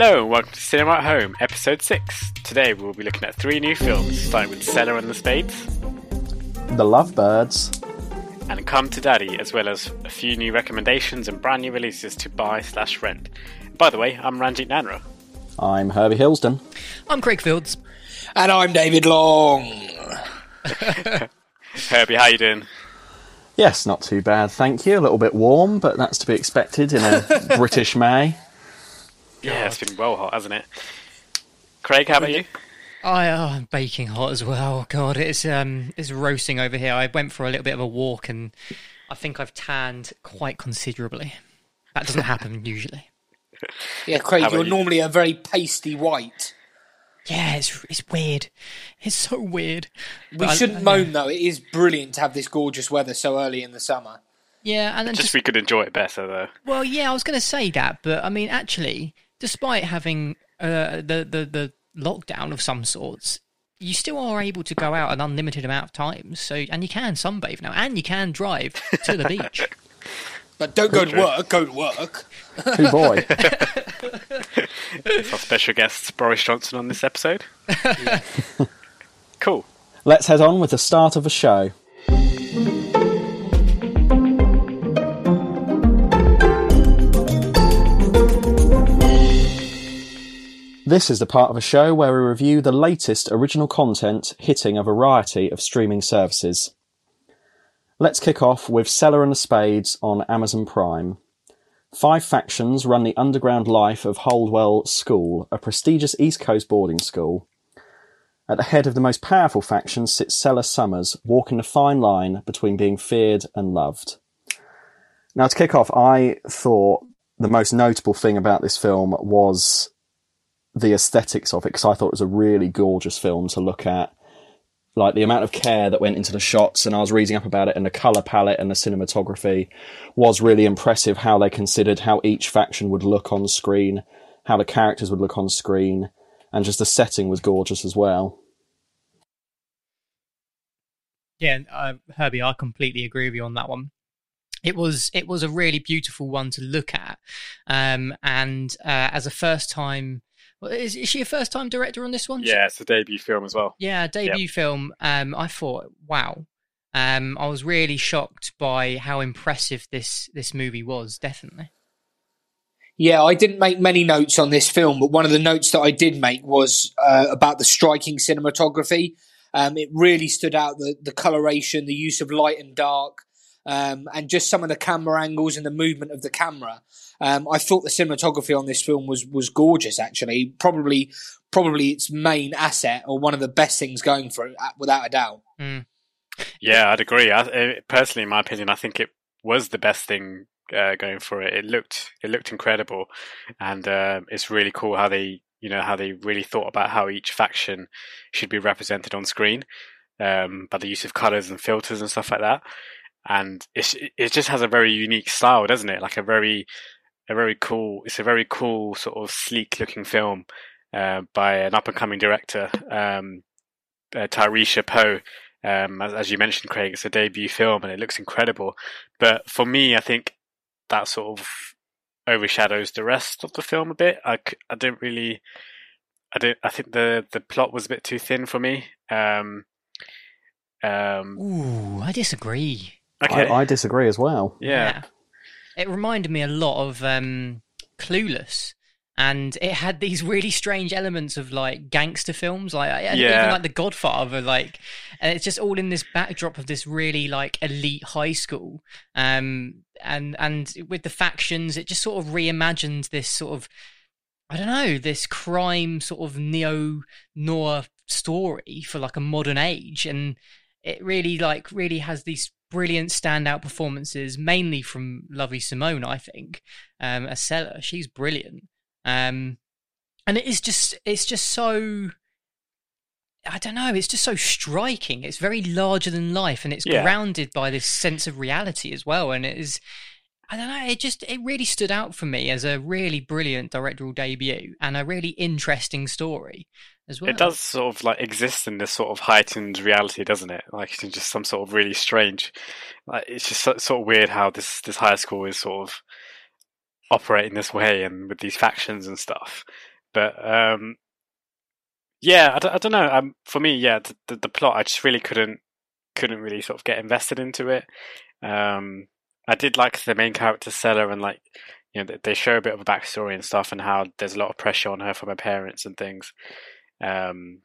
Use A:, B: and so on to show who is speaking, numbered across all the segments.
A: Hello and welcome to Cinema at Home, episode 6. Today we'll be looking at three new films, starting with Selah and the Spades
B: The Lovebirds.
A: and Come to Daddy, as well as a few new recommendations and brand new releases to buy slash rent. By the way, I'm Ranjit Nanra.
B: I'm Herbie Hillsden.
C: I'm Craig Fields.
D: And I'm David Long.
A: Herbie, how you doing?
B: Yes, not too bad, thank you. A little bit warm, but that's to be expected in a British May.
A: Yeah, it's been well hot, hasn't it? Craig, how about you?
C: I, oh, I'm baking hot as well. God, it's um, it's roasting over here. I went for a little bit of a walk, and I think I've tanned quite considerably. That doesn't happen usually.
D: Yeah, Craig, you're
A: you?
D: normally a very pasty white.
C: Yeah, it's it's weird. It's so weird.
D: We
C: But
D: shouldn't moan though. It is brilliant to have this gorgeous weather so early in the summer.
C: Yeah, and then
A: Just
C: just,
A: we could enjoy it better, though.
C: well, yeah, I was going to say that, but I mean, actually, despite having uh, the the the lockdown of some sorts. You still are able to go out an unlimited amount of times, so and you can sunbathe now, and you can drive to the beach.
D: But don't go to work. Go to work.
B: Who boy?
A: It's our special guest, Boris Johnson, on this episode. cool.
B: Let's head on with the start of the show. This is the part of a show where we review the latest original content hitting a variety of streaming services. Let's kick off with Selah and the Spades on Amazon Prime. Five factions run the underground life of Haldwell School, a prestigious East Coast boarding school. At the head of the most powerful faction sits Selah Summers, walking the fine line between being feared and loved. Now, to kick off, I thought the most notable thing about this film was the aesthetics of it, because I thought it was a really gorgeous film to look at. Like the amount of care that went into the shots, and I was reading up about it, and the colour palette and the cinematography was really impressive. How they considered how each faction would look on screen, how the characters would look on screen, and just the setting was gorgeous as well.
C: Yeah, uh, Herbie, I completely agree with you on that one. It was it was a really beautiful one to look at, um, and uh, as a first time, well, is, is she a first time director on this one?
A: Yeah, it's a debut film as well.
C: yeah, debut film. Um, I thought, wow. Um, I was really shocked by how impressive this this movie was. Definitely.
D: Yeah, I didn't make many notes on this film, but one of the notes that I did make was uh, about the striking cinematography. Um, it really stood out the the coloration, the use of light and dark, um, and just some of the camera angles and the movement of the camera. Um, I thought the cinematography on this film was was gorgeous. Actually, probably probably its main asset or one of the best things going for it, uh, without a doubt.
C: Mm.
A: Yeah, I'd agree. I, uh, personally, in my opinion, I think it was the best thing uh, going for it. It looked it looked incredible, and um it's really cool how they you know how they really thought about how each faction should be represented on screen, um, by the use of colors and filters and stuff like that. And it's, it just has a very unique style, doesn't it? Like a very a very cool. It's a very cool sort of sleek looking film uh, by an up and coming director, um, uh, Tayarisha Poe. Um, as, as you mentioned, Craig, it's a debut film and it looks incredible. But for me, I think that sort of overshadows the rest of the film a bit. I, I didn't really, I did. I think the the plot was a bit too thin for me. Um, um,
C: Ooh, I disagree.
A: okay,
B: I, I disagree as well.
A: yeah,
C: It reminded me a lot of um, Clueless. And it had these really strange elements of like gangster films, like and even like The Godfather, like, and it's just all in this backdrop of this really like elite high school, um, and and with the factions, it just sort of reimagined this sort of, I don't know, this crime sort of neo noir story for like a modern age, and it really like really has these brilliant standout performances, mainly from Lovie Simone, I think, um, as Selah. She's brilliant. Um, and it is just it's just so I don't know, it's just so striking. It's very larger than life and it's
A: Yeah.
C: grounded by this sense of reality as well. And it is I don't know, it just it really stood out for me as a really brilliant directorial debut and a really interesting story as well.
A: It does sort of like exist in this sort of heightened reality, doesn't it? Like it's just some sort of really strange. Like it's just so, sort of weird how this this high school is sort of operating this way and with these factions and stuff. But um, yeah, I don't, I don't know. Um, for me, yeah, the, the plot I just really couldn't couldn't really sort of get invested into it. Um, I did like the main character Stella and like you know they- they show a bit of a backstory and stuff and how there's a lot of pressure on her from her parents and things. Um,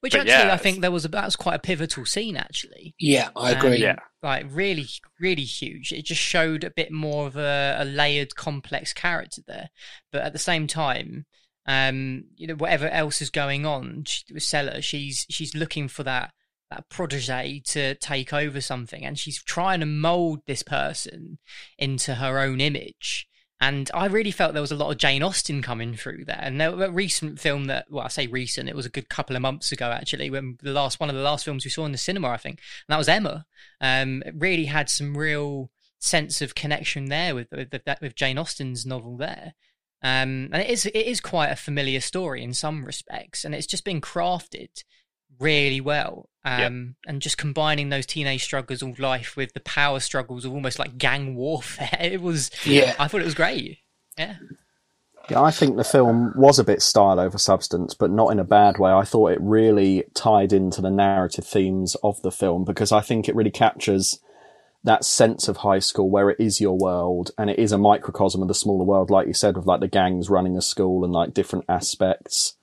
C: Which actually
A: yeah,
C: I think there was a, that was quite a pivotal scene actually.
D: Yeah, I
C: Um,
D: agree.
A: Yeah.
C: Like really, really huge. It just showed a bit more of a, a layered, complex character there. But at the same time, um, you know, whatever else is going on she, with Stella, she's she's looking for that that protege to take over something, and she's trying to mold this person into her own image. And I really felt there was a lot of Jane Austen coming through there. And there, a recent film that, well, I say recent, it was a good couple of months ago actually, when the last one of the last films we saw in the cinema, I think, and that was Emma. Um, it really had some real sense of connection there with with, with, with Jane Austen's novel there. Um, and it is it is quite a familiar story in some respects, and it's just been crafted really well. Um, and just combining those teenage struggles of life with the power struggles of almost like gang warfare, it was
D: Yeah.
C: I thought it was great. Yeah.
B: Yeah, I think the film was a bit style over substance, but not in a bad way. I thought it really tied into the narrative themes of the film because I think it really captures that sense of high school where it is your world and it is a microcosm of the smaller world, like you said, with like the gangs running a school and like different aspects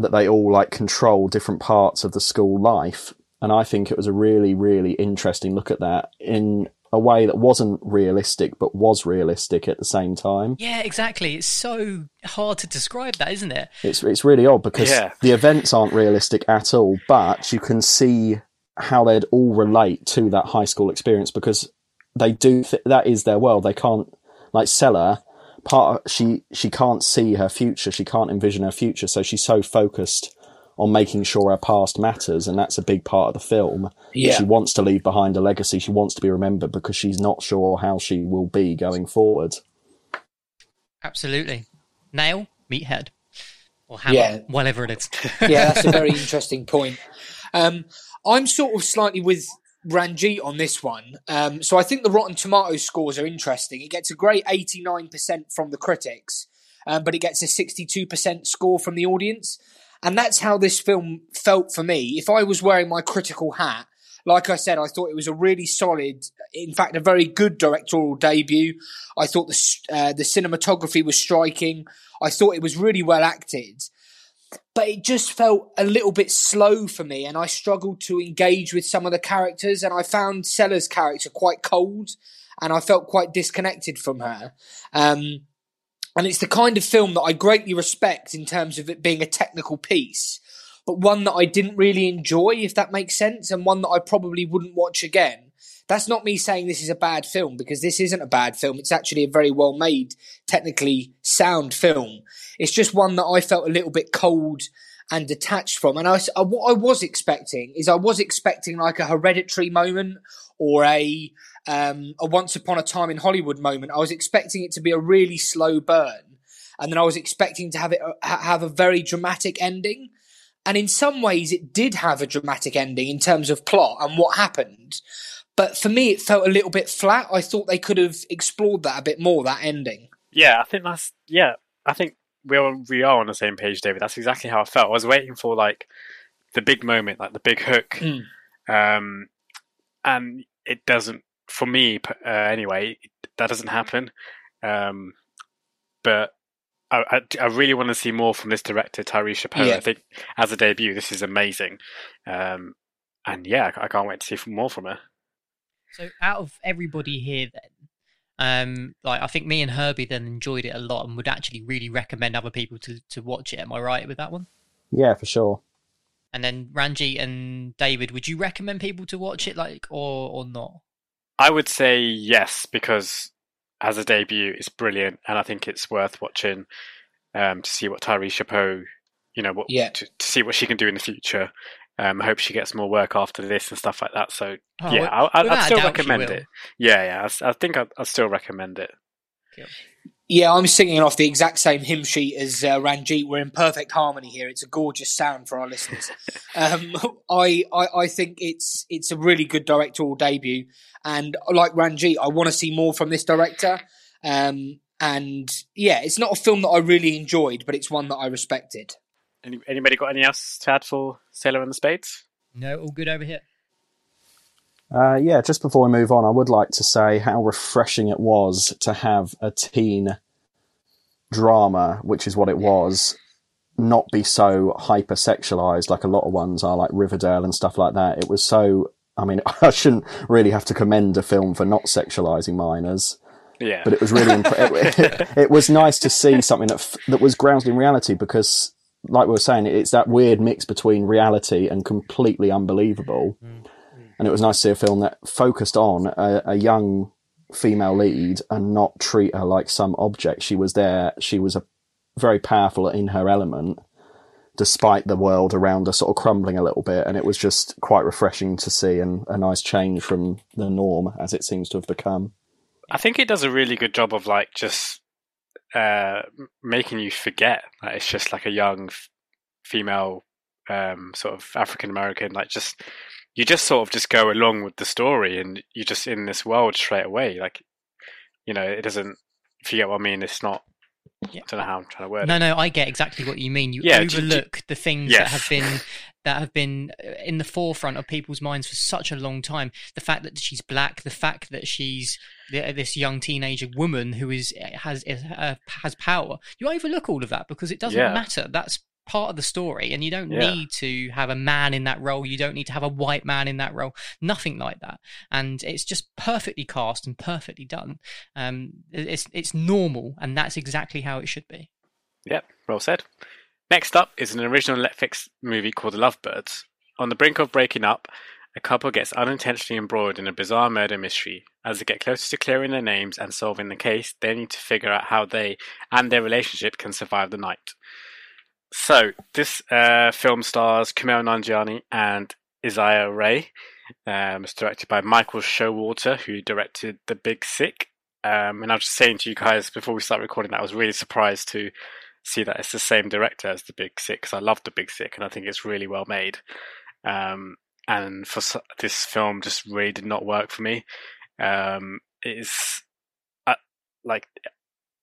B: that they all like control different parts of the school life. And I think it was a really, really interesting look at that in a way that wasn't realistic, but was realistic at the same time.
C: Yeah, exactly. It's so hard to describe that, isn't it?
B: It's it's really odd because
A: Yeah.
B: the events aren't realistic at all, but you can see how they'd all relate to that high school experience because they do th- that is their world. They can't like Stella part of, she she can't see her future. She can't envision her future, so she's so focused on making sure her past matters, and that's a big part of the film.
D: Yeah.
B: She wants to leave behind a legacy. She wants to be remembered because she's not sure how she will be going forward.
C: Absolutely. Nail, meathead. Or hammer,
D: Yeah.
C: whatever it is.
D: yeah, that's a very interesting point. Um, I'm sort of slightly with Ranjit on this one. Um, so I think the Rotten Tomatoes scores are interesting. It gets a great 89% from the critics, um, but it gets a 62% score from the audience. And that's how this film felt for me. If I was wearing my critical hat, like I said, I thought it was a really solid, in fact, a very good directorial debut. I thought the uh, the cinematography was striking. I thought it was really well acted but it just felt a little bit slow for me and I struggled to engage with some of the characters and I found Selah's character quite cold and I felt quite disconnected from her. Um, and it's the kind of film that I greatly respect in terms of it being a technical piece, but one that I didn't really enjoy, if that makes sense, and one that I probably wouldn't watch again. That's not me saying this is a bad film because this isn't a bad film. It's actually a very well made, technically sound film. It's just one that I felt a little bit cold and detached from. And I, uh, what I was expecting is I was expecting like a hereditary moment or a um, a Once Upon a Time in Hollywood moment. I was expecting it to be a really slow burn, and then I was expecting to have it uh, ha- have a very dramatic ending. And in some ways, it did have a dramatic ending in terms of plot and what happened. But for me, it felt a little bit flat. I thought they could have explored that a bit more. That ending.
A: Yeah, I think that's yeah. I think we are we are on the same page, David. That's exactly how I felt. I was waiting for like the big moment, like the big hook,
D: Mm.
A: um, and it doesn't. For me, uh, anyway, that doesn't happen. Um, but I, I, I really want to see more from this director, Tayarisha Poe.
D: Yeah.
A: I think as a debut, this is amazing. Um, and yeah, I can't wait to see more from her.
C: So out of everybody here then, um, like I think me and Herbie then enjoyed it a lot and would actually really recommend other people to, to watch it. Am I right with that one?
B: Yeah, for sure.
C: And then Ranji and David, would you recommend people to watch it like or or not?
A: I would say yes because as a debut, it's brilliant, and I think it's worth watching um, to see what Tayarisha Poe, you know, what
D: Yeah.
A: to, to see what she can do in the future. Um, I hope she gets more work after this and stuff like that. So
C: Oh,
A: yeah, I, I, I'd still recommend it. Yeah, yeah, I s- I, think I'd, I'd still recommend it.
D: Yeah, I'm singing off the exact same hymn sheet as uh, Ranjit. We're in perfect harmony here. It's a gorgeous sound for our listeners. um, I, I I think it's it's a really good directorial debut, and like Ranjit, I want to see more from this director. Um, and yeah, it's not a film that I really enjoyed, but it's one that I respected.
A: Any, anybody got any else to add for Selah and the Spades?
C: No, all good over here.
B: Uh, yeah, just before we move on, I would like to say how refreshing it was to have a teen drama, which is what it was, not be so hypersexualized like a lot of ones are, like Riverdale and stuff like that. It was so. I mean, I shouldn't really have to commend a film for not sexualizing minors,
A: Yeah,
B: but it was really impre- it, it was nice to see something that f- that was grounded in reality because, like we were saying, it's that weird mix between reality and completely unbelievable. Mm. And it was nice to see a film that focused on a, a young female lead and not treat her like some object. She was there. She was a very powerful in her element, despite the world around her sort of crumbling a little bit. And it was just quite refreshing to see and a nice change from the norm as it seems to have become.
A: I think it does a really good job of like just uh, making you forget that it's just like a young f- female, um, sort of African American. Like just you just sort of just go along with the story, and you're just in this world straight away. Like you know, it doesn't. If you get what I mean, it's not.
C: Yeah.
A: I don't know how I'm trying to word
C: No,
A: it.
C: no, I get exactly what you mean. You
A: Yeah, do- do-
C: overlook the things that have been that have been uh, in the forefront of people's minds for such a long time. The fact that she's black, the fact that she's this young teenager woman who is has is, uh, has power. You overlook all of that because it doesn't
A: Yeah.
C: matter. That's part of the story, and you don't
A: Yeah.
C: need to have a man in that role. You don't need to have a white man in that role. Nothing like that. And it's just perfectly cast and perfectly done. Um, it's it's normal, and that's exactly how it should be.
A: Yep, well said. Next up is an original Netflix movie called The Lovebirds. On the brink of breaking up, a couple gets unintentionally embroiled in a bizarre murder mystery. As they get closer to clearing their names and solving the case, they need to figure out how they and their relationship can survive the night. So, this uh, film stars Kumail Nanjiani and Issa Rae. Um, it's directed by Michael Showalter, who directed The Big Sick. Um, and I was just saying to you guys before we start recording that I was really surprised to see that it's the same director as The Big Sick because I love The Big Sick and I think it's really well made. Um, and for this film, just really did not work for me. Um, it's uh, like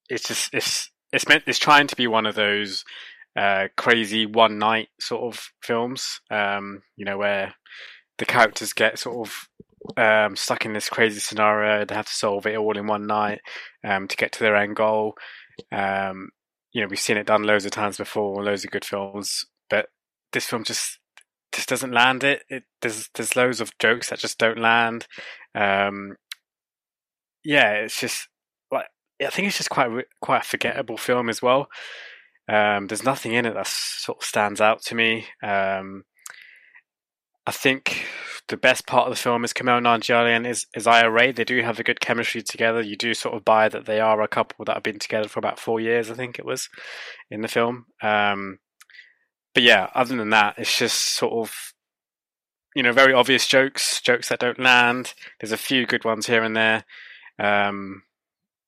A: it's just it's it's meant it's trying to be one of those uh, crazy one night sort of films. Um, you know where the characters get sort of um, stuck in this crazy scenario. They have to solve it all in one night um, to get to their end goal. Um, you know, we've seen it done loads of times before, loads of good films, but this film just just doesn't land it. it there's there's loads of jokes that just don't land. Um, yeah, it's just like I think it's just quite quite a forgettable film as well. Um, there's nothing in it that sort of stands out to me. Um, I think the best part of the film is Kumail Nanjiani and is Issa Rae. They do have a good chemistry together. You do sort of buy that they are a couple that have been together for about four years, I think it was, in the film. Um, but yeah, other than that, it's just sort of you know very obvious jokes, jokes that don't land. There's a few good ones here and there. Um,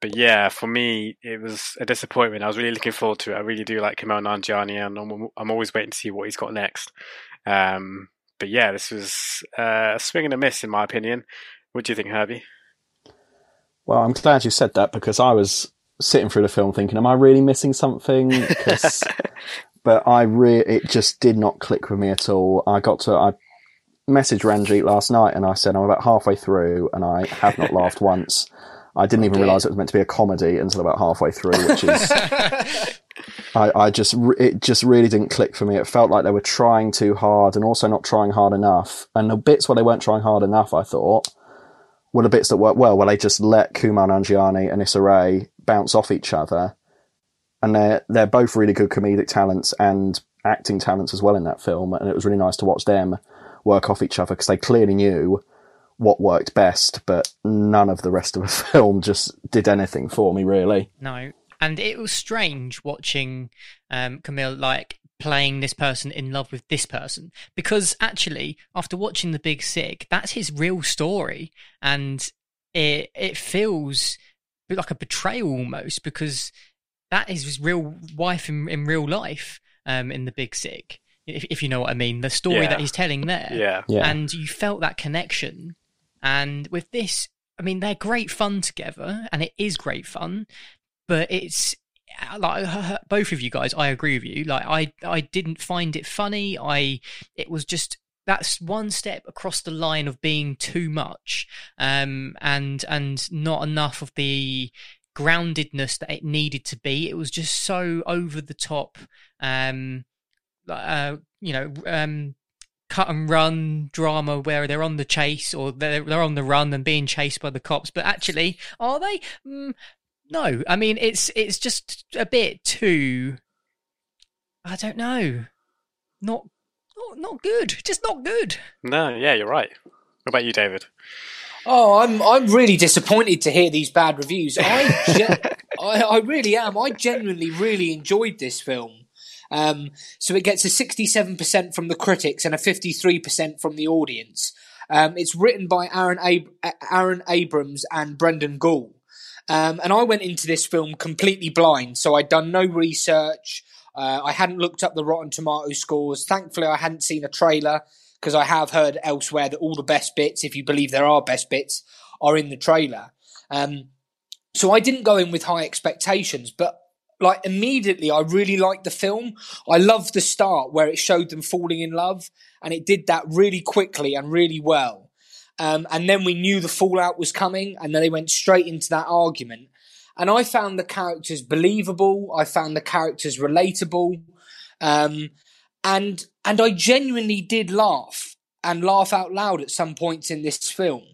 A: but yeah, for me, it was a disappointment. I was really looking forward to it. I really do like Kumail Nanjiani, and I'm, I'm always waiting to see what he's got next. Um, but yeah, this was uh, a swing and a miss, in my opinion. What do you think, Herbie?
B: Well, I'm glad you said that because I was sitting through the film thinking, am I really missing something? but I re- it just did not click with me at all. I got to, I messaged Ranjit last night and I said, I'm about halfway through and I have not laughed once. I didn't even realise it was meant to be a comedy until about halfway through, which is, I, I just, it just really didn't click for me. It felt like they were trying too hard and also not trying hard enough. And the bits where they weren't trying hard enough, I thought, were the bits that worked well, where they just let Kumail Nanjiani and Issa Rae bounce off each other. And they're, they're both really good comedic talents and acting talents as well in that film. And it was really nice to watch them work off each other because they clearly knew what worked best, but none of the rest of the film just did anything for me, really.
C: No, and it was strange watching um, Camille like playing this person in love with this person because actually after watching the big sick that's his real story and it it feels like a betrayal almost because that is his real wife in, in real life um, in the big sick if, if you know what i mean the story
A: Yeah.
C: that he's telling there
A: Yeah.
B: Yeah.
C: and you felt that connection. And with this, I mean, they're great fun together, and it is great fun, but it's like both of you guys. I agree with you. Like I, I didn't find it funny. I, it was just that's one step across the line of being too much, um, and and not enough of the groundedness that it needed to be. It was just so over the top. Um, uh, you know, um, cut and run drama where they're on the chase or they're, they're on the run and being chased by the cops. But actually, are they? Mm, no. I mean, it's it's just a bit too. I don't know. Not not not good. Just not good.
A: No, yeah, you're right. What about you, David?
D: Oh, I'm I'm really disappointed to hear these bad reviews. I ge- I, I really am. I genuinely really enjoyed this film. Um, so it gets a 67% from the critics and a 53% from the audience. Um, it's written by Aaron Ab- Aaron Abrams and Brendan Gould. Um, and I went into this film completely blind, so I'd done no research. Uh, I hadn't looked up the Rotten Tomato scores. Thankfully, I hadn't seen a trailer because I have heard elsewhere that all the best bits, if you believe there are best bits, are in the trailer. Um, so I didn't go in with high expectations, but like immediately, I really liked the film. I loved the start where it showed them falling in love, and it did that really quickly and really well. Um, and then we knew the fallout was coming, and then they went straight into that argument. And I found the characters believable. I found the characters relatable. Um, and and I genuinely did laugh and laugh out loud at some points in this film.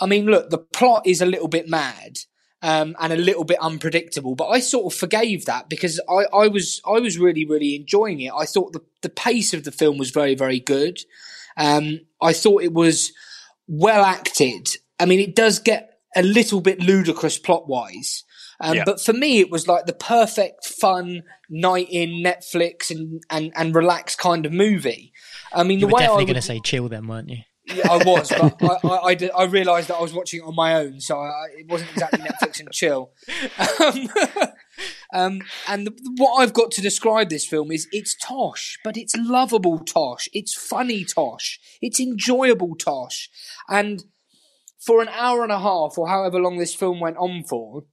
D: I mean, look, the plot is a little bit mad um, and a little bit unpredictable, but I sort of forgave that because I, I was I was really really enjoying it. I thought the the pace of the film was very very good. Um, I thought it was well acted. I mean, it does get a little bit ludicrous plot wise. Um,
A: Yeah.
D: But for me, it was like the perfect fun night in Netflix and, and, and relaxed kind of movie. I mean,
C: You
D: the
C: were
D: way I
C: definitely
D: would,
C: going to say chill, then, weren't you?
D: yeah, I was, but I, I, I, did- I realised that I was watching it on my own, so I, it wasn't exactly Netflix and chill. Um, um, and the, what I've got to describe this film is it's tosh, but it's lovable tosh. It's funny tosh. It's enjoyable tosh. And for an hour and a half, or however long this film went on for,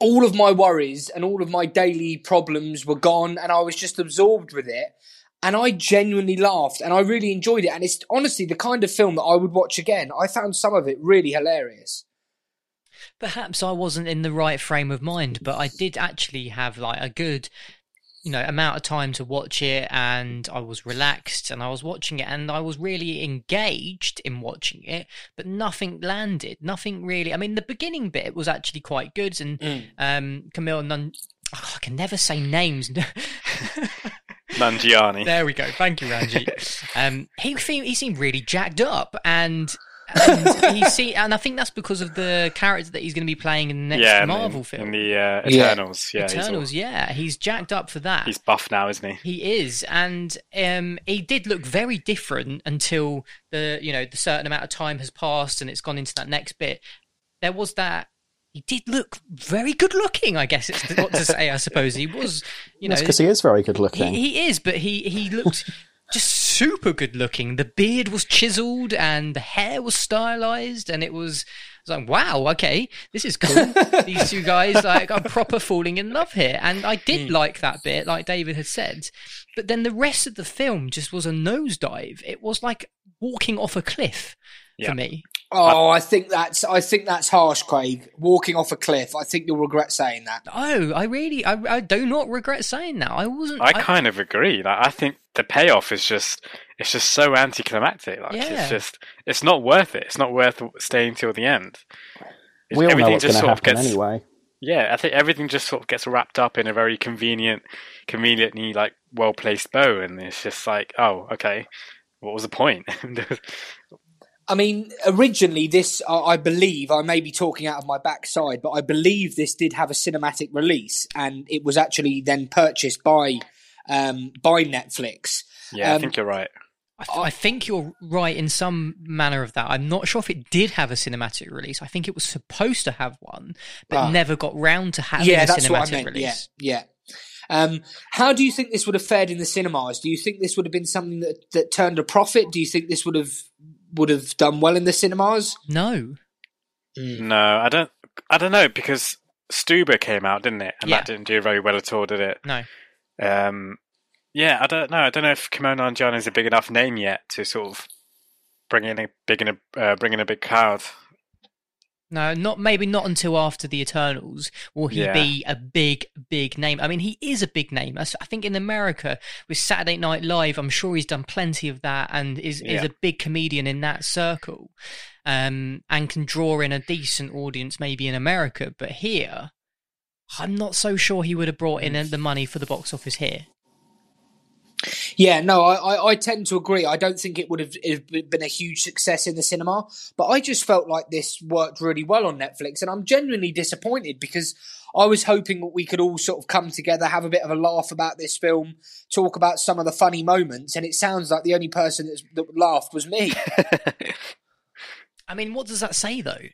D: all of my worries and all of my daily problems were gone, and I was just absorbed with it and I genuinely laughed and I really enjoyed it. And it's honestly the kind of film that I would watch again. I found some of it really hilarious.
C: Perhaps I wasn't in the right frame of mind, but I did actually have like a good, you know, amount of time to watch it, and I was relaxed and I was watching it, and I was really engaged in watching it, but nothing landed, nothing really. I mean, the beginning bit was actually quite good, and
D: Mm.
C: um, Camille Nun. Oh, I can never say names.
A: Nanjiani.
C: There we go. Thank you, Ranji. um, he he seemed really jacked up, and and he see, and I think that's because of the character that he's going to be playing in the next
A: yeah,
C: Marvel
A: in,
C: film,
A: in the uh,
D: Yeah.
A: Eternals. Yeah, he's all-
C: Eternals. yeah, he's jacked up for that.
A: He's, buff now, isn't he?
C: he is, and um, he did look very different until the you know the certain amount of time has passed and it's gone into that next bit. There was that. He did look very good looking. I guess it's what to say. I suppose he was. You know,
B: because he is very good looking.
C: he, he is, but he he looked just super good looking. The beard was chiseled and the hair was stylized, and it was. I was like, wow, okay, this is cool. These two guys like are proper falling in love here, and I did hmm. like that bit, like David had said. But then the rest of the film just was a nosedive. It was like walking off a cliff
A: Yeah.
C: for me.
D: Oh, I think that's I think that's harsh, Craig. Walking off a cliff. I think you'll regret saying that.
C: Oh, I really, I, I do not regret saying that. I wasn't.
A: I kind of agree. Like, I think the payoff is just it's just so anticlimactic. Like
C: Yeah.
A: it's just it's not worth it. It's not worth staying till the end. It's-
B: we all know what's going
A: just
B: to
A: sort of
B: happen
A: gets
B: anyway.
A: yeah. I think everything just sort of gets wrapped up in a very convenient, conveniently like well placed bow, and it's just like oh okay, what was the point?
D: I mean, originally this, I believe, I may be talking out of my backside, but I believe this did have a cinematic release, and it was actually then purchased by um, by Netflix.
A: Yeah,
D: Um,
A: I think you're right.
C: I, th- I think you're right in some manner of that. I'm not sure if it did have a cinematic release. I think it was supposed to have one, but
D: Ah.
C: never got round to having
D: yeah,
C: a
D: that's
C: cinematic
D: what I meant.
C: release.
D: Yeah, yeah. Um, how do you think this would have fared in the cinemas? Do you think this would have been something that, that turned a profit? Do you think this would have would have done well in the cinemas?
C: No.
A: No, I don't. I don't know because Stuber came out, didn't it? And
C: Yeah.
A: that didn't do very well at all, did it?
C: No.
A: Um, yeah, I don't know. I don't know if Kumail Nanjiani is a big enough name yet to sort of bring in a big in a uh, bring in a big crowd.
C: No, not maybe not until after the Eternals will he
A: Yeah.
C: be a big, big name. I mean, he is a big name. I think in America with Saturday Night Live, I'm sure he's done plenty of that and is is a big comedian in that circle, um, and can draw in a decent audience maybe in America. But here, I'm not so sure he would have brought in the money for the box office here.
D: Yeah, no, I, I, I tend to agree. I don't think it would have have been a huge success in the cinema, but I just felt like this worked really well on Netflix, and I'm genuinely disappointed because I was hoping that we could all sort of come together, have a bit of a laugh about this film, talk about some of the funny moments, and it sounds like the only person that's, that laughed was me.
C: I mean, what does that say though?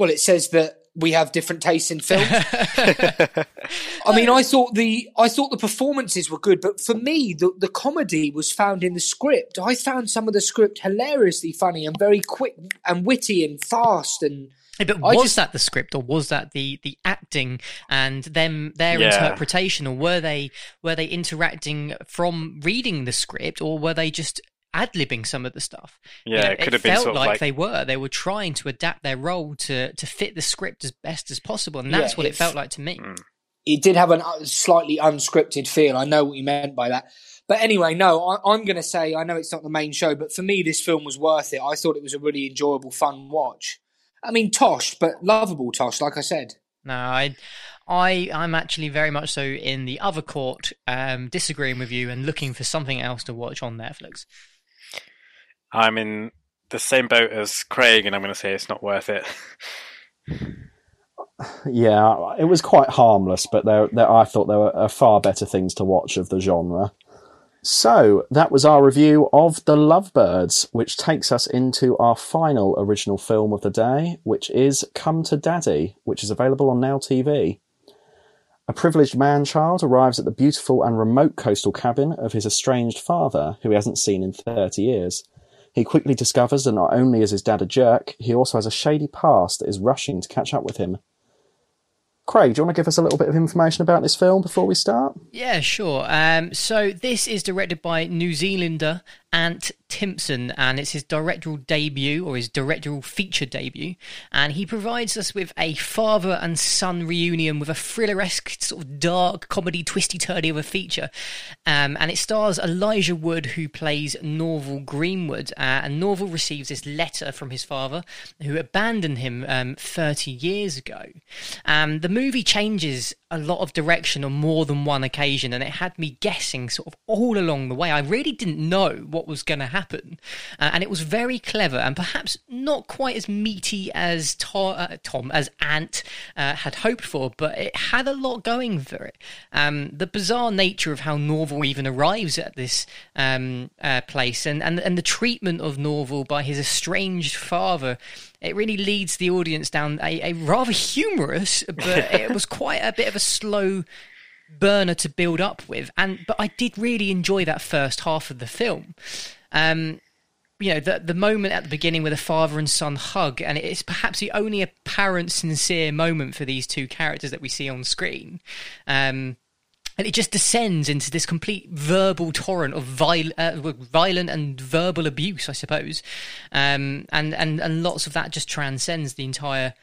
D: well, it says that we have different tastes in film. I mean, I thought the I thought the performances were good, but for me, the the comedy was found in the script. I found some of the script hilariously funny and very quick and witty and fast. And
C: Hey, But
D: I
C: was
D: just-
C: that the script, or was that the the acting and them their
A: Yeah.
C: interpretation, or were they were they interacting from reading the script, or were they just ad libbing some of the stuff? You
A: Yeah,
C: know,
A: it could have been
C: felt
A: sort of
C: like,
A: like
C: they were. They were trying to adapt their role to to fit the script as best as possible, and that's
D: Yeah,
C: what it felt like to me.
A: Mm.
D: it did have a slightly unscripted feel. I know what you meant by that. But anyway, no, I, I'm going to say I know it's not the main show, but for me, this film was worth it. I thought it was a really enjoyable, fun watch. I mean, Tosh, but lovable Tosh, like I said.
C: No, I, I, I'm actually very much so in the other court, um, disagreeing with you and looking for something else to watch on Netflix.
A: I'm in the same boat as Craig, and I'm going to say it's not worth it.
B: Yeah, it was quite harmless, but there, there, I thought there were uh, far better things to watch of the genre. So that was our review of The Lovebirds, which takes us into our final original film of the day, which is Come to Daddy, which is available on Now TV. A privileged man child arrives at the beautiful and remote coastal cabin of his estranged father, who he hasn't seen in 30 years. He quickly discovers that not only is his dad a jerk, he also has a shady past that is rushing to catch up with him. Craig, do you want to give us a little bit of information about this film before we start?
C: Yeah, sure. Um, so this is directed by New Zealander Ant Timpson, and it's his directorial debut or his directorial feature debut. And he provides us with a father and son reunion with a thriller-esque sort of dark comedy, twisty-turdy of a feature. Um, and it stars Elijah Wood, who plays Norval Greenwood. Uh, and Norval receives this letter from his father, who abandoned him um, 30 years ago. Um, the movie changes a lot of direction on more than one occasion, and it had me guessing sort of all along the way. I really didn't know what was going to happen, uh, and it was very clever and perhaps not quite as meaty as To- uh, Tom as Ant uh, had hoped for, but it had a lot going for it. Um, the bizarre nature of how Norval even arrives at this um, uh, place, and, and and the treatment of Norval by his estranged father it really leads the audience down a, a rather humorous, but it was quite a bit of a slow burner to build up with. And but I did really enjoy that first half of the film. Um, you know, the the moment at the beginning where the father and son hug, and it's perhaps the only apparent sincere moment for these two characters that we see on screen. Um, and it just descends into this complete verbal torrent of viol- uh, violent and verbal abuse, I suppose, um, and and and lots of that just transcends the entire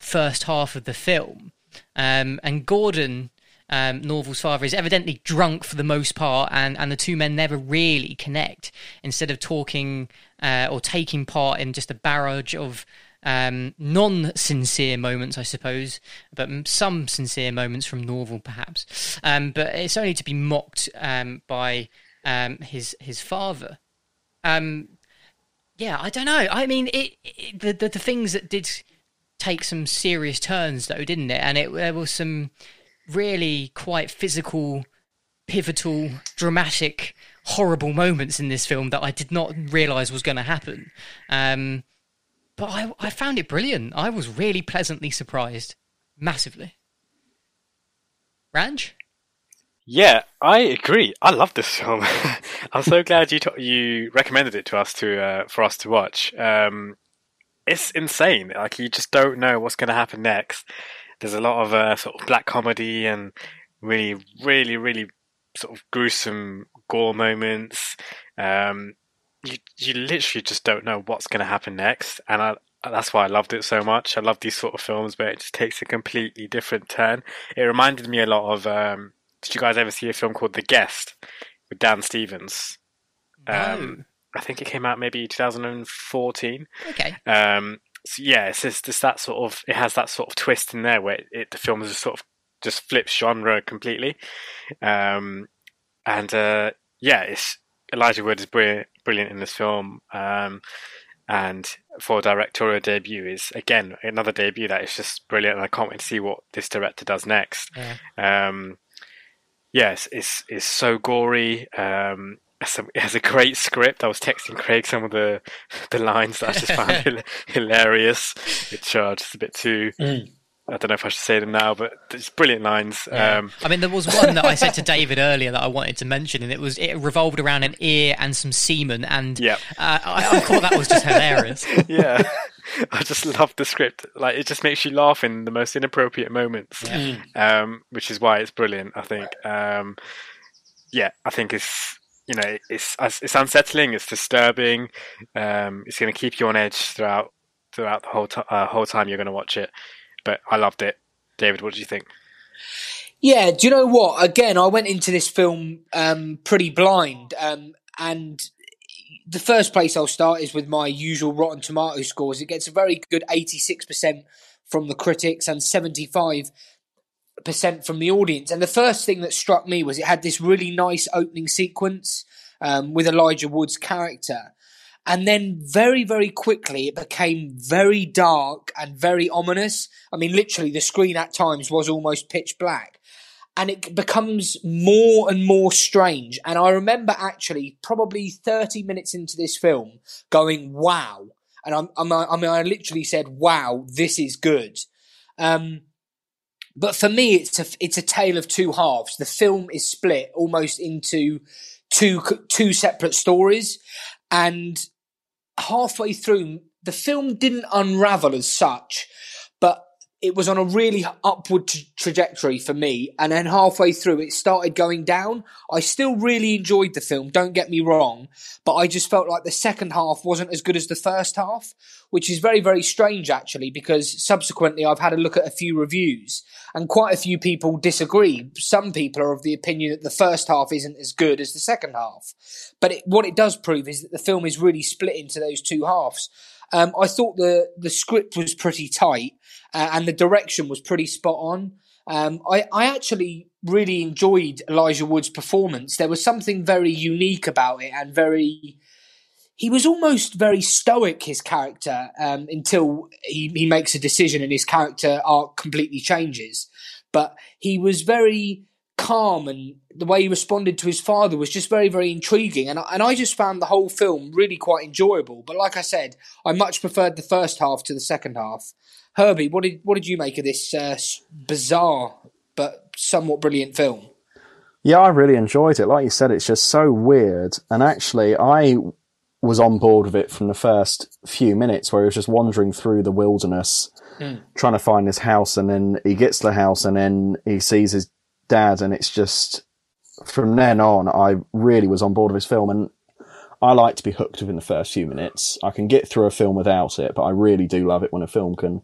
C: first half of the film. Um, and Gordon, um, Norval's father, is evidently drunk for the most part, and, and the two men never really connect. Instead of talking uh, or taking part in just a barrage of um, non-sincere moments, I suppose, but some sincere moments from Norval, perhaps. Um, but it's only to be mocked um, by um, his his father. Um, Yeah, I don't know. I mean, it, it the, the the things that did take some serious turns, though, didn't it? And it there was some really quite physical, pivotal, dramatic, horrible moments in this film that I did not realise was going to happen. Um, but I I found it brilliant. I was really pleasantly surprised, massively. Ranch?
A: Yeah, I agree. I love this film. I'm so glad you t- you recommended it to us to uh, for us to watch. Um, it's insane. Like you just don't know what's going to happen next. There's a lot of uh, sort of black comedy and really, really, really sort of gruesome gore moments. Um, you you literally just don't know what's going to happen next, and I, that's why I loved it so much. I love these sort of films where it just takes a completely different turn. It reminded me a lot of. Um, did you guys ever see a film called The Guest with Dan Stevens? Um, I think it came out maybe 2014.
C: Okay.
A: Um, so yeah, it's just, it's that sort of it has that sort of twist in there where it, it the film is sort of just flips genre completely. Um, and uh, yeah, it's Elijah Wood is brilliant, brilliant in this film. Um, and for directorial debut is again another debut that is just brilliant, and I can't wait to see what this director does next.
C: Yeah.
A: Um, yes, it's it's so gory. Um, some, it has a great script. I was texting Craig some of the the lines that I just found hil- hilarious, which are just a bit too.
D: Mm.
A: I don't know if I should say them now, but it's brilliant lines.
C: Yeah.
A: Um,
C: I mean, there was one that I said to David earlier that I wanted to mention, and it was it revolved around an ear and some semen, and
A: Yeah.
C: uh, I, I thought that was just hilarious.
A: yeah, I just love the script. Like it just makes you laugh in the most inappropriate moments,
D: Mm.
A: um, which is why it's brilliant. I think. Um, yeah, I think it's you know it's it's unsettling. It's disturbing. Um, it's going to keep you on edge throughout throughout the whole t- uh, whole time you're going to watch it. But I loved it. David, what did you think?
D: Yeah, do you know what? Again, I went into this film um, pretty blind, um, and the first place I'll start is with my usual Rotten Tomato scores. It gets a very good eighty-six percent from the critics and seventy-five percent from the audience. And the first thing that struck me was it had this really nice opening sequence um, with Elijah Wood's character. And then very, very quickly it became very dark and very ominous. I mean, literally the screen at times was almost pitch black. And it becomes more and more strange. And I remember actually probably 30 minutes into this film going, wow. And I'm, I'm, I mean, I literally said, wow, this is good. Um, but for me, it's a it's a tale of two halves. The film is split almost into two two separate stories, and halfway through, the film didn't unravel as such, it was on a really upward tra- trajectory for me. And then halfway through, it started going down. I still really enjoyed the film, don't get me wrong, but I just felt like the second half wasn't as good as the first half, which is very, very strange actually, because subsequently I've had a look at a few reviews and quite a few people disagree. Some people are of the opinion that the first half isn't as good as the second half. But it, what it does prove is that the film is really split into those two halves. Um, I thought the the script was pretty tight uh, and the direction was pretty spot on. Um, I, I actually really enjoyed Elijah Wood's performance. There was something very unique about it and very. He was almost very stoic, his character, um, until he, he makes a decision and his character arc completely changes. But he was very calm and the way he responded to his father was just very, very intriguing. And, I- and I just found the whole film really quite enjoyable. But like I said, I much preferred the first half to the second half. Herbie, what did what did you make of this uh, bizarre but somewhat brilliant film?
B: Yeah, I really enjoyed it. Like you said, it's just so weird. And actually, I was on board with it from the first few minutes where he was just wandering through the wilderness trying to find his house. And then he gets to the house and then he sees his dad. And it's just from then on, I really was on board with his film. And I like to be hooked within the first few minutes. I can get through a film without it, but I really do love it when a film can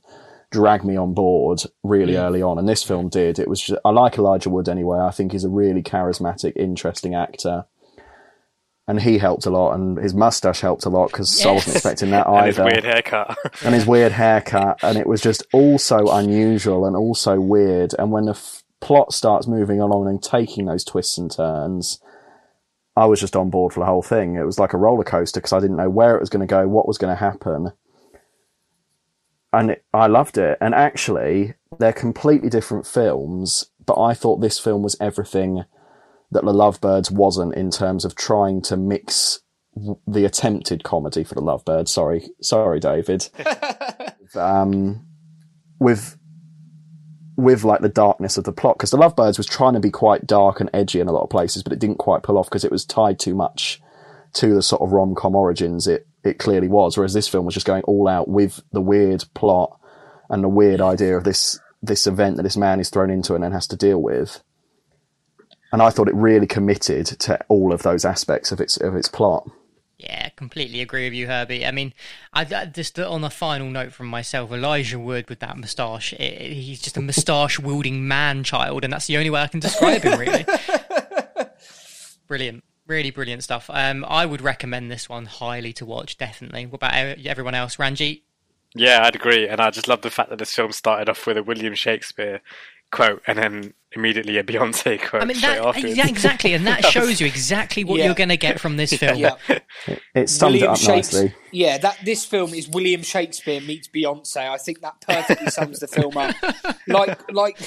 B: drag me on board really early on. And this film did. It was just, I like Elijah Wood anyway. I think he's a really charismatic, interesting actor. And he helped a lot, and his mustache helped a lot because I wasn't expecting that either.
A: And his weird haircut.
B: and his weird haircut, and it was just all so unusual and also weird. And when the plot starts moving along and taking those twists and turns, I was just on board for the whole thing. It was like a roller coaster because I didn't know where it was going to go, what was going to happen. And it, I loved it. And actually, they're completely different films, but I thought this film was everything that The Lovebirds wasn't in terms of trying to mix the attempted comedy for The Lovebirds. Sorry, sorry, David. um, with with like the darkness of the plot because the Lovebirds was trying to be quite dark and edgy in a lot of places, but it didn't quite pull off because it was tied too much to the sort of rom com origins. It it clearly was, whereas this film was just going all out with the weird plot and the weird idea of this this event that this man is thrown into and then has to deal with. And I thought it really committed to all of those aspects of its of its plot.
C: Yeah, completely agree with you, Herbie. I mean, I, I, just on a final note from myself, Elijah Wood with that moustache, he's just a moustache wielding man child, and that's the only way I can describe him, really. brilliant, really brilliant stuff. Um, I would recommend this one highly to watch, definitely. What about everyone else, Ranjit?
A: Yeah, I'd agree, and I just love the fact that this film started off with a William Shakespeare quote and then immediately a Beyonce quote. I mean,
C: that, uh, yeah, exactly, and that shows you exactly what yeah. you're going to get from this film.
B: Yeah. It, summed William it up nicely.
D: Yeah, that this film is William Shakespeare meets Beyonce. I think that perfectly sums the film up. Like, like.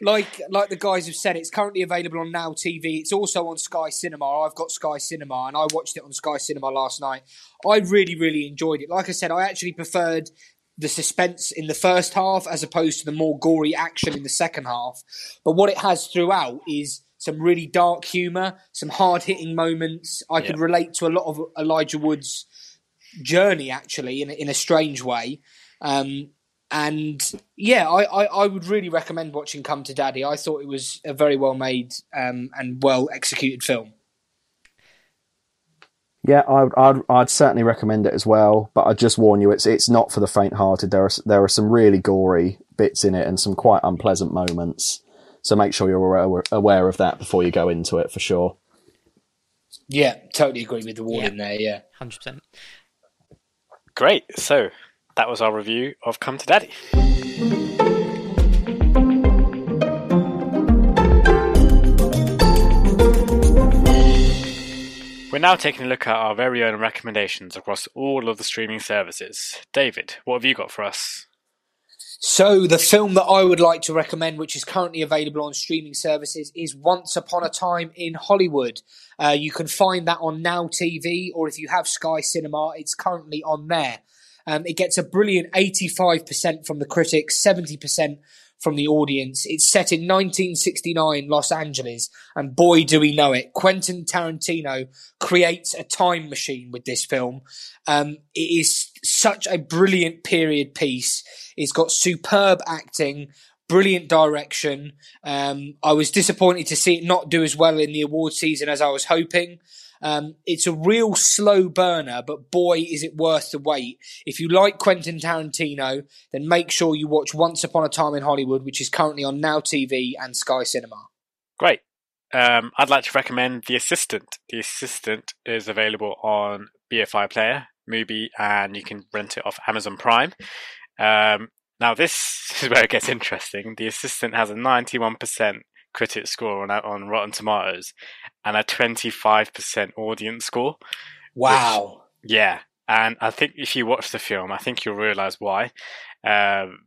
D: like like the guys have said, it's currently available on Now TV. It's also on Sky Cinema. I've got Sky Cinema, and I watched it on Sky Cinema last night. I really, really enjoyed it. Like I said, I actually preferred the suspense in the first half as opposed to the more gory action in the second half. But what it has throughout is some really dark humour, some hard hitting moments. I yeah. could relate to a lot of Elijah Wood's journey actually in a, in a strange way. Um, and yeah, I, I, I, would really recommend watching Come to Daddy. I thought it was a very well made um, and well executed film.
B: Yeah, I'd, I'd, I'd certainly recommend it as well. But I just warn you, it's it's not for the faint-hearted. There are there are some really gory bits in it and some quite unpleasant moments. So make sure you're aware, aware of that before you go into it for sure.
D: Yeah, totally agree with the warning yeah. there. Yeah,
C: hundred percent.
A: Great. So that was our review of Come to Daddy. We're now taking a look at our very own recommendations across all of the streaming services. David, what have you got for us?
D: So, the film that I would like to recommend, which is currently available on streaming services, is Once Upon a Time in Hollywood. Uh, you can find that on Now TV, or if you have Sky Cinema, it's currently on there. Um, it gets a brilliant 85% from the critics, 70% from the audience. It's set in 1969 Los Angeles, and boy, do we know it. Quentin Tarantino creates a time machine with this film. Um, it is such a brilliant period piece. It's got superb acting, brilliant direction. Um, I was disappointed to see it not do as well in the award season as I was hoping. Um, it's a real slow burner, but boy, is it worth the wait. If you like Quentin Tarantino, then make sure you watch Once Upon a Time in Hollywood, which is currently on Now TV and Sky Cinema.
A: Great. Um, I'd like to recommend The Assistant. The Assistant is available on BFI Player, Mubi, and you can rent it off Amazon Prime. Um, now, this is where it gets interesting. The Assistant has a 91% critic score on on Rotten Tomatoes and a 25% audience score.
D: Wow.
A: Which, yeah. And I think if you watch the film, I think you'll realize why. Um,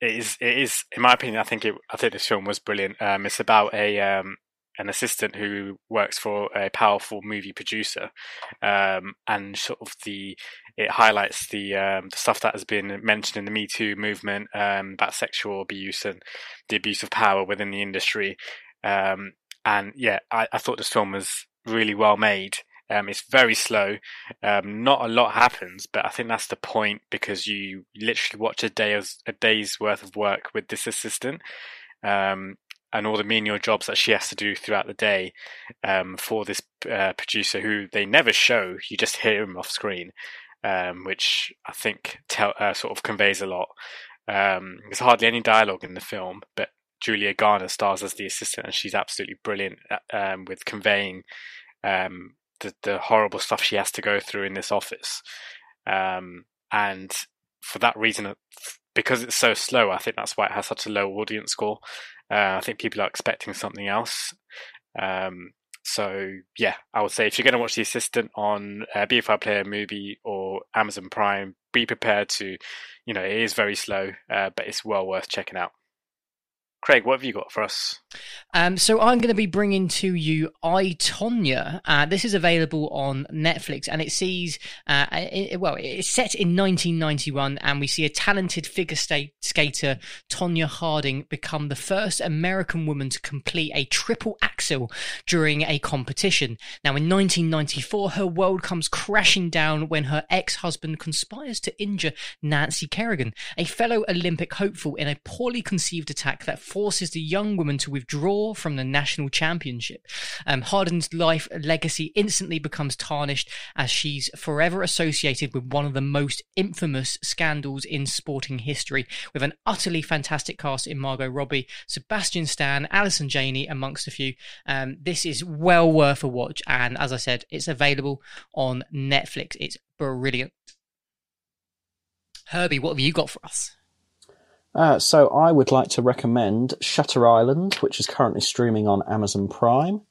A: it is, it is, in my opinion, I think it, I think this film was brilliant. Um, it's about a, um, an assistant who works for a powerful movie producer, um, and sort of the it highlights the um, the stuff that has been mentioned in the Me Too movement um, about sexual abuse and the abuse of power within the industry. Um, and yeah, I, I, thought this film was really well made. Um, it's very slow. Um, not a lot happens, but I think that's the point because you literally watch a day of a day's worth of work with this assistant. Um, and all the menial jobs that she has to do throughout the day um, for this uh, producer who they never show. You just hear him off screen, um, which I think tell, uh, sort of conveys a lot. Um, there's hardly any dialogue in the film, but Julia Garner stars as the assistant, and she's absolutely brilliant at, um, with conveying um, the, the, horrible stuff she has to go through in this office. Um, and for that reason, because it's so slow, I think that's why it has such a low audience score. Uh, I think people are expecting something else. Um, So yeah, I would say if you're going to watch The Assistant on uh, BFI Player Mubi or Amazon Prime, be prepared to, you know, it is very slow, uh, but it's well worth checking out. Craig, what have you got for us?
C: Um, so I'm going to be bringing to you I Tonya. Uh, this is available on Netflix, and it sees, uh, it, well, it's set in 1991, and we see a talented figure skater Tonya Harding become the first American woman to complete a triple axel during a competition. Now, in 1994, her world comes crashing down when her ex-husband conspires to injure Nancy Kerrigan, a fellow Olympic hopeful, in a poorly conceived attack that forces the young woman to withdraw from the national championship. Um, Harding's life legacy instantly becomes tarnished as she's forever associated with one of the most infamous scandals in sporting history, with an utterly fantastic cast in Margot Robbie, Sebastian Stan, Allison Janney, amongst a few. Um, this is well worth a watch, and as I said, it's available on Netflix. It's brilliant. Herbie, what have you got for us?
B: Uh, so I would like to recommend Shutter Island, which is currently streaming on Amazon Prime.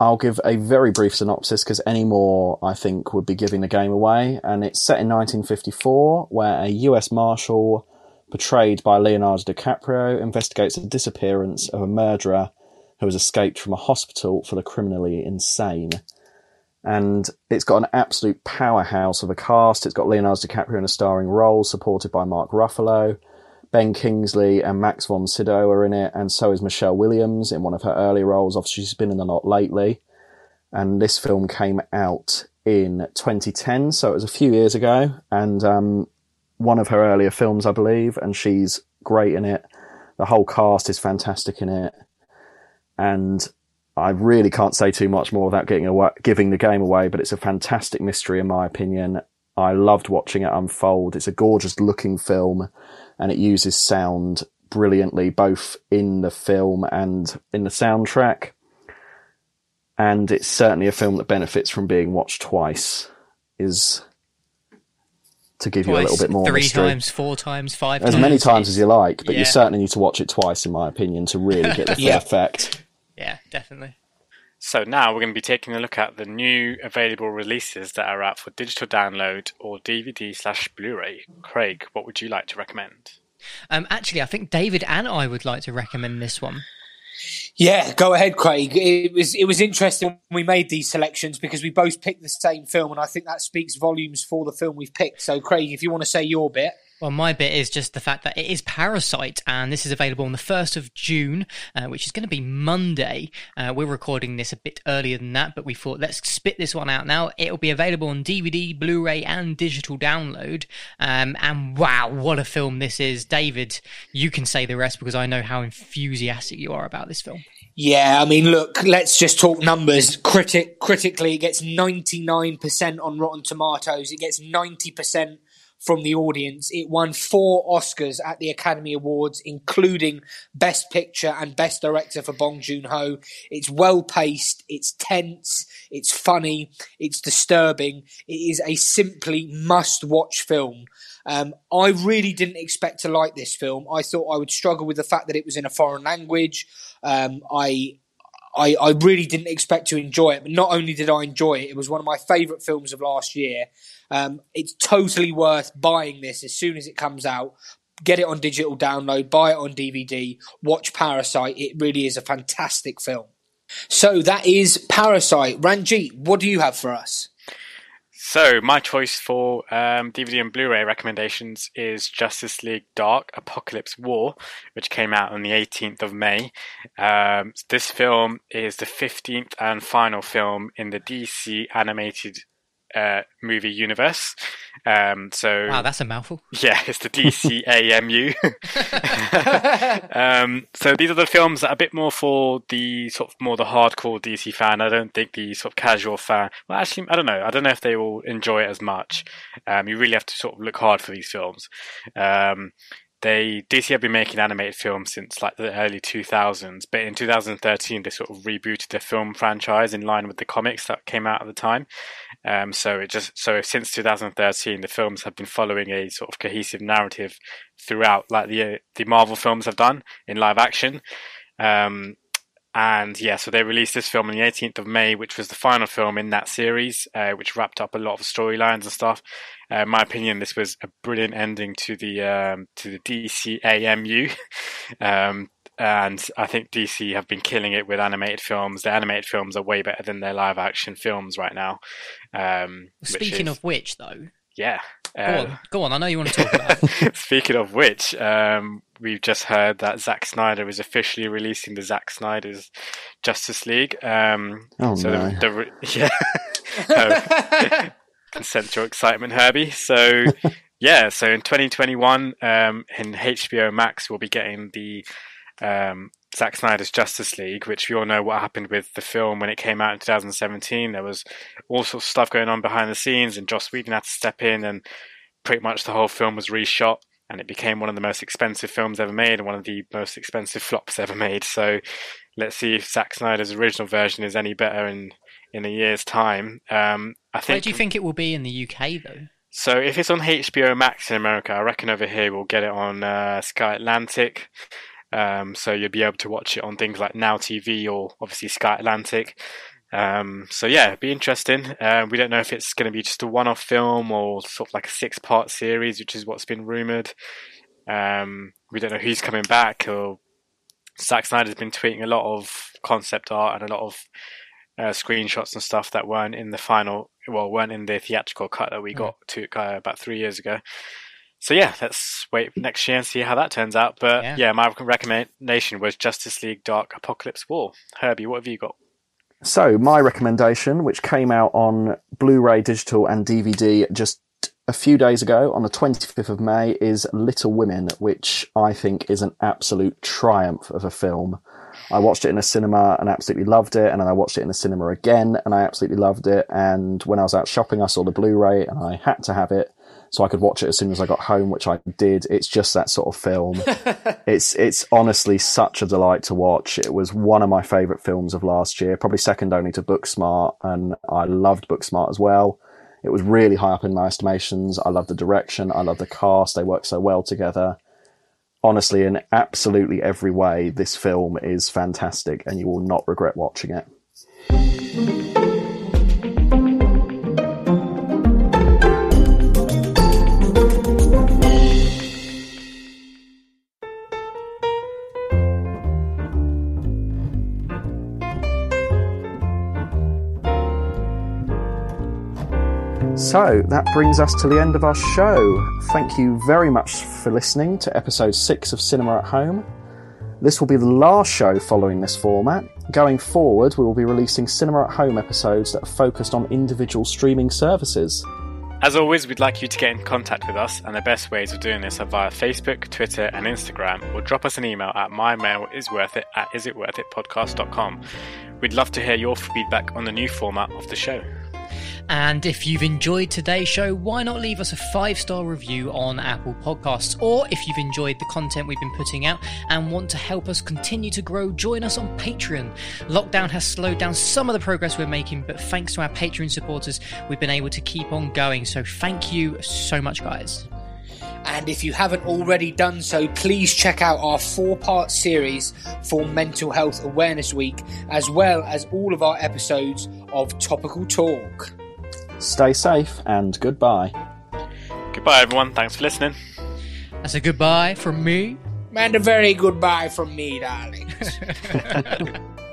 B: I'll give a very brief synopsis because any more, I think, would be giving the game away. And it's set in 1954, where a US Marshal, portrayed by Leonardo DiCaprio, investigates the disappearance of a murderer who has escaped from a hospital for the criminally insane and it's got an absolute powerhouse of a cast. It's got Leonardo DiCaprio in a starring role, supported by Mark Ruffalo. Ben Kingsley and Max von Sydow are in it, and so is Michelle Williams in one of her early roles. Obviously, she's been in a lot lately. And this film came out in 2010, so it was a few years ago, and um, one of her earlier films, I believe, and she's great in it. The whole cast is fantastic in it. And I really can't say too much more without getting away, giving the game away, but it's a fantastic mystery in my opinion. I loved watching it unfold. It's a gorgeous looking film and it uses sound brilliantly, both in the film and in the soundtrack. And it's certainly a film that benefits from being watched twice, is to give
C: twice,
B: you a little bit more
C: three
B: mystery.
C: times, four times, five
B: as
C: times.
B: As many times as you like, but
C: Yeah.
B: you certainly need to watch it twice, in my opinion, to really get the full
D: Yeah.
B: effect.
C: Yeah, definitely.
A: So now we're going to be taking a look at the new available releases that are out for digital download or DVD slash Blu-ray. Craig, what would you like to recommend?
C: Um, actually, I think David and I would like to recommend this one.
D: Yeah, go ahead, Craig. It was it was interesting when we made these selections because we both picked the same film, and I think that speaks volumes for the film we've picked. So, Craig, if you want to say your bit,
C: Well, my bit is just the fact that it is Parasite, and this is available on the 1st of June, uh, which is going to be Monday. Uh, we're recording this a bit earlier than that, but we thought let's spit this one out now. It'll be available on DVD, Blu ray, and digital download. Um, and wow, what a film this is. David, you can say the rest because I know how enthusiastic you are about this film.
D: Yeah, I mean, look, let's just talk numbers. Critic critically, it gets ninety nine percent on Rotten Tomatoes. It gets ninety percent from the audience. It won four Oscars at the Academy Awards, including Best Picture and Best Director for Bong Joon Ho. It's well paced. It's tense. It's funny. It's disturbing. It is a simply must watch film. Um, I really didn't expect to like this film. I thought I would struggle with the fact that it was in a foreign language. Um, I, I, I really didn't expect to enjoy it, but not only did I enjoy it, it was one of my favourite films of last year. Um, it's totally worth buying this as soon as it comes out. Get it on digital download, buy it on DVD, watch Parasite. It really is a fantastic film. So that is Parasite. Ranjit, what do you have for us?
A: So my choice for um, DVD and Blu-ray recommendations is Justice League Dark Apocalypse War, which came out on the 18th of May. Um, this film is the 15th and final film in the DC animated uh, movie universe. Um, so
C: Wow, that's a mouthful.
A: yeah, it's the DCAMU. um, so these are the films that are a bit more for the sort of more the hardcore DC fan. I don't think the sort of casual fan. Well, actually, I don't know. I don't know if they will enjoy it as much. Um, you really have to sort of look hard for these films. Um, they DC have been making animated films since like the early 2000s, but in 2013 they sort of rebooted the film franchise in line with the comics that came out at the time. Um, so it just so since 2013 the films have been following a sort of cohesive narrative throughout, like the the Marvel films have done in live action. Um, and yeah, so they released this film on the 18th of May, which was the final film in that series, uh, which wrapped up a lot of storylines and stuff. Uh, in my opinion, this was a brilliant ending to the um, to the DCAMU, um, and I think DC have been killing it with animated films. The animated films are way better than their live action films right now. Um,
C: Speaking is, of which, though,
A: yeah,
C: go on, uh, go on. I know you want to talk about.
A: speaking of which, um, we've just heard that Zack Snyder is officially releasing the Zack Snyder's Justice League. Um,
B: oh so no!
A: The, the, yeah, consent your excitement, Herbie. So yeah, so in 2021, um, in HBO Max, we'll be getting the um, Zack Snyder's Justice League, which we all know what happened with the film when it came out in 2017. There was all sorts of stuff going on behind the scenes, and Joss Whedon had to step in, and pretty much the whole film was reshot, and it became one of the most expensive films ever made and one of the most expensive flops ever made. So let's see if Zack Snyder's original version is any better in in a year's time. Um, I think.
C: Where do you think it will be in the UK though?
A: So if it's on HBO Max in America, I reckon over here we'll get it on uh, Sky Atlantic. Um, so you'll be able to watch it on things like Now TV or obviously Sky Atlantic. Um, so yeah, it'd be interesting. Uh, we don't know if it's going to be just a one-off film or sort of like a six-part series, which is what's been rumored. Um, we don't know who's coming back. Or Zack Snyder's been tweeting a lot of concept art and a lot of uh, screenshots and stuff that weren't in the final, well, weren't in the theatrical cut that we hmm. got to uh, about three years ago so yeah, let's wait next year and see how that turns out. But yeah, yeah my recommendation was Justice League Dark Apocalypse War. Herbie, what have you got?
B: So my recommendation, which came out on Blu-ray, digital, and DVD just a few days ago on the 25th of May, is Little Women, which I think is an absolute triumph of a film. I watched it in a cinema and absolutely loved it, and then I watched it in a cinema again and I absolutely loved it. And when I was out shopping, I saw the Blu-ray and I had to have it so I could watch it as soon as I got home, which I did. It's just that sort of film. it's it's honestly such a delight to watch. It was one of my favourite films of last year, probably second only to Booksmart, and I loved Booksmart as well. It was really high up in my estimations. I love the direction. I love the cast. They work so well together. Honestly, in absolutely every way, this film is fantastic, and you will not regret watching it. So that brings us to the end of our show. Thank you very much for listening to episode six of Cinema at Home. This will be the last show following this format. Going forward, we will be releasing Cinema at Home episodes that are focused on individual streaming services.
A: As always, we'd like you to get in contact with us, and the best ways of doing this are via Facebook, Twitter, and Instagram, or drop us an email at mymailisworthit at isitworthitpodcast.com. We'd love to hear your feedback on the new format of the show.
C: And if you've enjoyed today's show, why not leave us a five star review on Apple Podcasts? Or if you've enjoyed the content we've been putting out and want to help us continue to grow, join us on Patreon. Lockdown has slowed down some of the progress we're making, but thanks to our Patreon supporters, we've been able to keep on going. So thank you so much, guys.
D: And if you haven't already done so, please check out our four part series for Mental Health Awareness Week, as well as all of our episodes of Topical Talk.
B: Stay safe and goodbye.
A: Goodbye, everyone. Thanks for listening.
C: That's a goodbye from me.
D: And a very goodbye from me, darlings.